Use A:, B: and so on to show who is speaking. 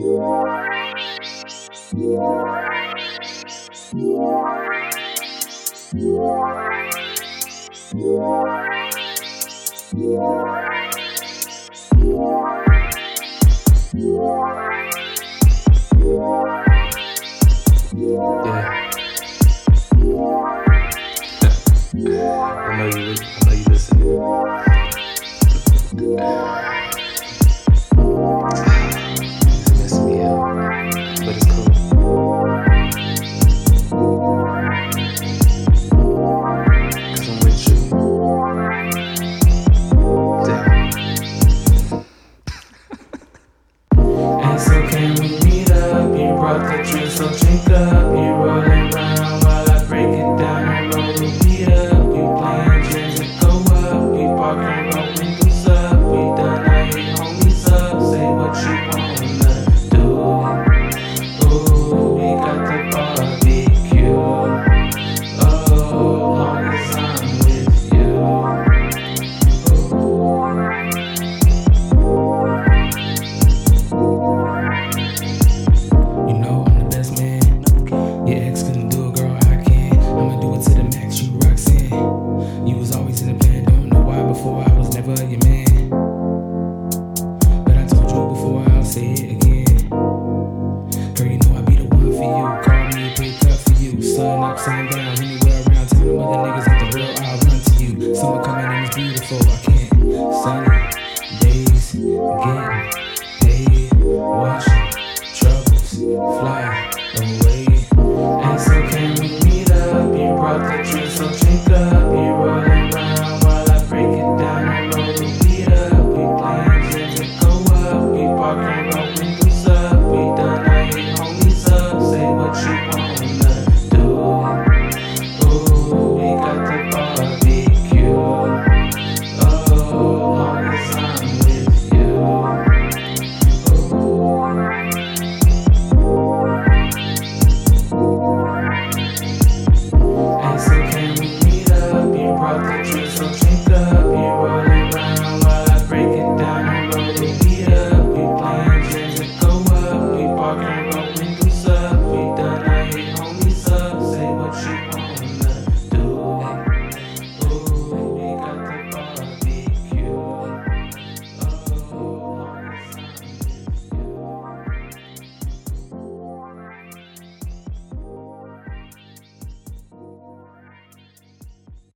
A: I know you, I know you listen. trees will drink up your for you. Call me, pick up for you. Sun up, sun down.